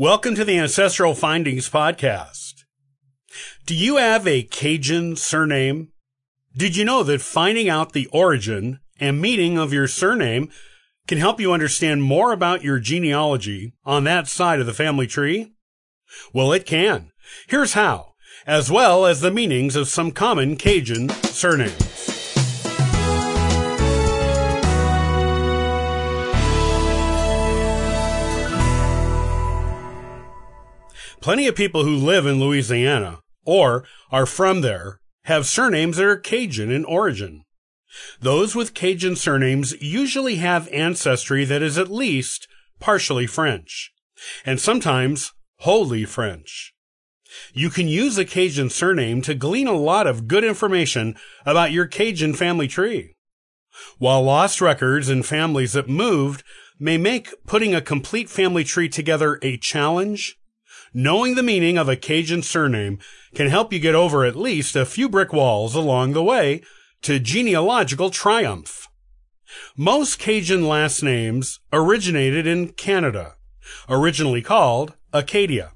Welcome to the Ancestral Findings Podcast. Do you have a Cajun surname? Did you know that finding out the origin and meaning of your surname can help you understand more about your genealogy on that side of the family tree? Well, it can. Here's how, as well as the meanings of some common Cajun surnames. Plenty of people who live in Louisiana or are from there have surnames that are Cajun in origin. Those with Cajun surnames usually have ancestry that is at least partially French, and sometimes wholly French. You can use a Cajun surname to glean a lot of good information about your Cajun family tree. While lost records and families that moved may make putting a complete family tree together a challenge, knowing the meaning of a Cajun surname can help you get over at least a few brick walls along the way to genealogical triumph. Most Cajun last names originated in Canada, originally called Acadia,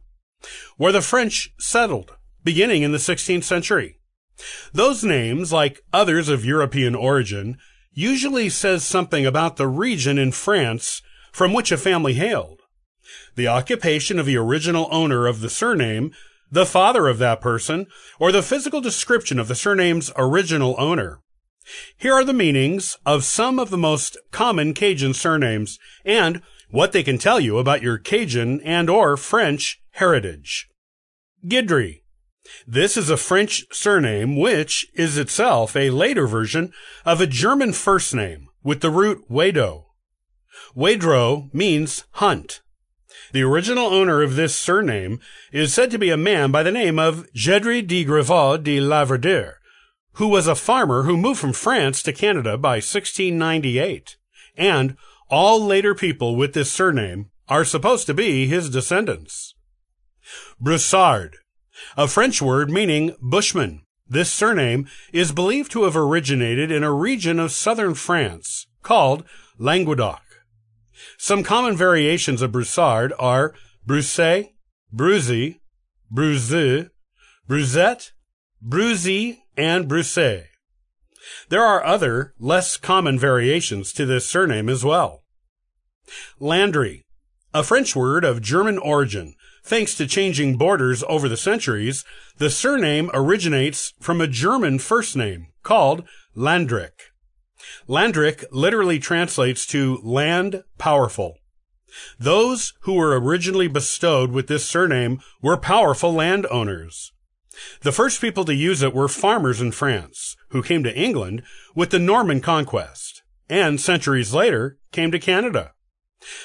where the French settled, beginning in the 16th century. Those names, like others of European origin, usually says something about the region in France from which a family hailed. The occupation of the original owner of the surname the father of that person, or the physical description of the surname's original owner. Here are the meanings of some of the most common Cajun surnames and what they can tell you about your Cajun and or French heritage. Guidry. This is a French surname which is itself a later version of a German first name with the root Wado. Wadro means hunt. The original owner of this surname is said to be a man by the name of Gedry de Griveau de Laverdure, who was a farmer who moved from France to Canada by 1698. And all later people with this surname are supposed to be his descendants. Broussard, a French word meaning bushman. This surname is believed to have originated in a region of southern France called Languedoc. Some common variations of Broussard are Brousset, Bruzy, Bruzu, Bruzette, Bruzy, and Brousset. There are other, less common variations to this surname as well. Landry, a French word of German origin. Thanks to changing borders over the centuries, the surname originates from a German first name called Landrick. Landrick literally translates to land powerful. Those who were originally bestowed with this surname were powerful landowners. The first people to use it were farmers in France, who came to England with the Norman conquest, and centuries later came to Canada.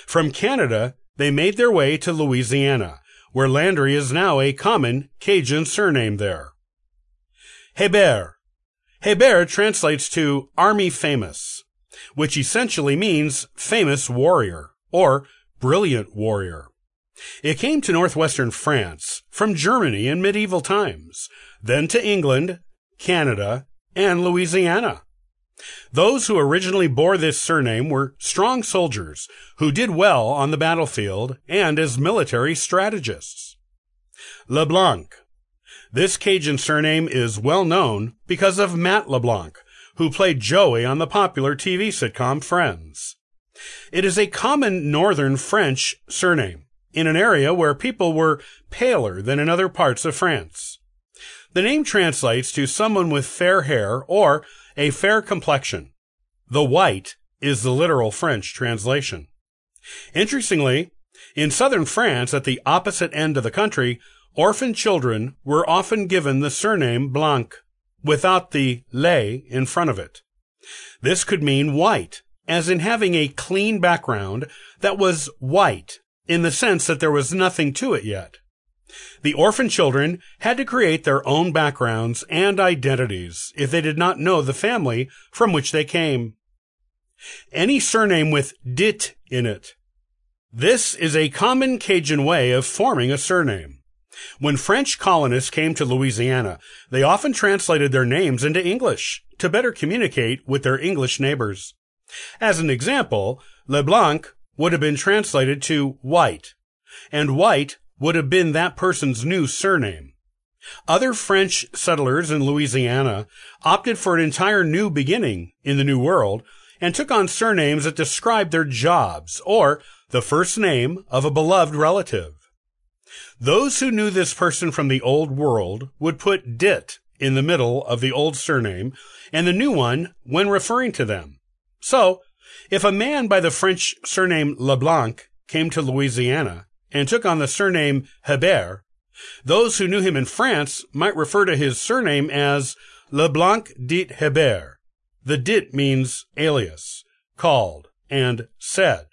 From Canada, they made their way to Louisiana, where Landry is now a common Cajun surname there. Hebert Hebert translates to army famous, which essentially means famous warrior or brilliant warrior. It came to northwestern France from Germany in medieval times, then to England, Canada, and Louisiana. Those who originally bore this surname were strong soldiers who did well on the battlefield and as military strategists. LeBlanc this Cajun surname is well known because of Matt LeBlanc, who played Joey on the popular TV sitcom Friends. It is a common northern French surname in an area where people were paler than in other parts of France. The name translates to someone with fair hair or a fair complexion. The white is the literal French translation. Interestingly, in southern France, at the opposite end of the country, Orphan children were often given the surname Blanc without the le in front of it. This could mean white, as in having a clean background that was white in the sense that there was nothing to it yet. The orphan children had to create their own backgrounds and identities if they did not know the family from which they came. Any surname with dit in it. This is a common Cajun way of forming a surname. When French colonists came to Louisiana, they often translated their names into English to better communicate with their English neighbors. As an example, LeBlanc would have been translated to white, and White would have been that person's new surname. Other French settlers in Louisiana opted for an entire new beginning in the New World and took on surnames that described their jobs or the first name of a beloved relative. Those who knew this person from the old world would put dit in the middle of the old surname and the new one when referring to them. So, if a man by the French surname LeBlanc came to Louisiana and took on the surname Hebert, those who knew him in France might refer to his surname as LeBlanc dit Hebert. The dit means alias, called, and said.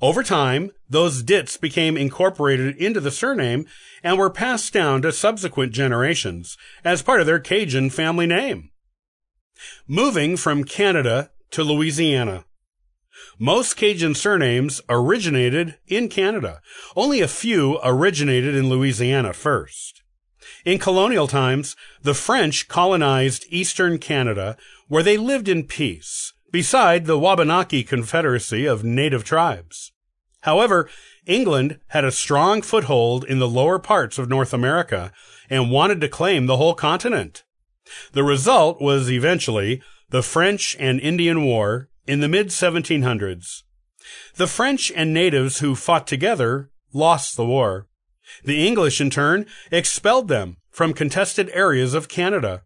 Over time, those dits became incorporated into the surname and were passed down to subsequent generations as part of their Cajun family name. Moving from Canada to Louisiana. Most Cajun surnames originated in Canada. Only a few originated in Louisiana first. In colonial times, the French colonized eastern Canada where they lived in peace, beside the Wabanaki Confederacy of native tribes. However, England had a strong foothold in the lower parts of North America and wanted to claim the whole continent. The result was eventually the French and Indian War in the mid 1700s. The French and natives who fought together lost the war. The English, in turn, expelled them from contested areas of Canada.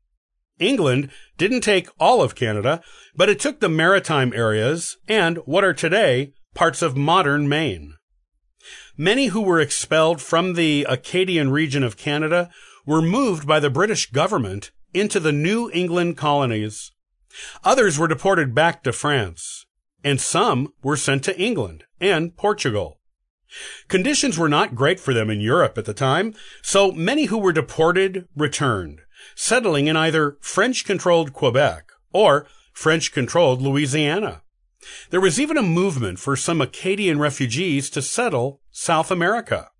England didn't take all of Canada, but it took the maritime areas and what are today parts of modern Maine. Many who were expelled from the Acadian region of Canada were moved by the British government into the New England colonies. Others were deported back to France, and some were sent to England and Portugal. Conditions were not great for them in Europe at the time, so many who were deported returned, settling in either French controlled Quebec or French controlled Louisiana. There was even a movement for some Acadian refugees to settle South America.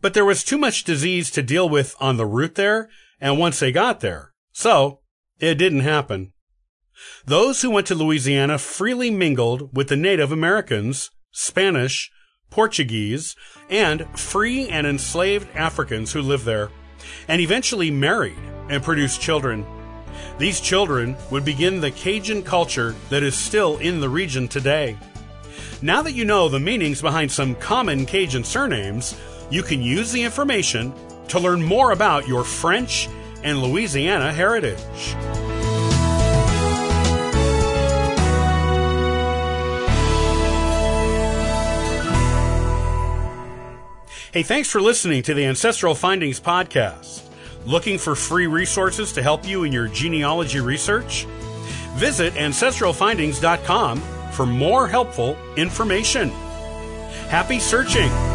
But there was too much disease to deal with on the route there, and once they got there. So, it didn't happen. Those who went to Louisiana freely mingled with the Native Americans, Spanish, Portuguese, and free and enslaved Africans who lived there, and eventually married and produced children. These children would begin the Cajun culture that is still in the region today. Now that you know the meanings behind some common Cajun surnames, you can use the information to learn more about your French and Louisiana heritage. Hey, thanks for listening to the Ancestral Findings Podcast. Looking for free resources to help you in your genealogy research? Visit ancestralfindings.com for more helpful information. Happy searching!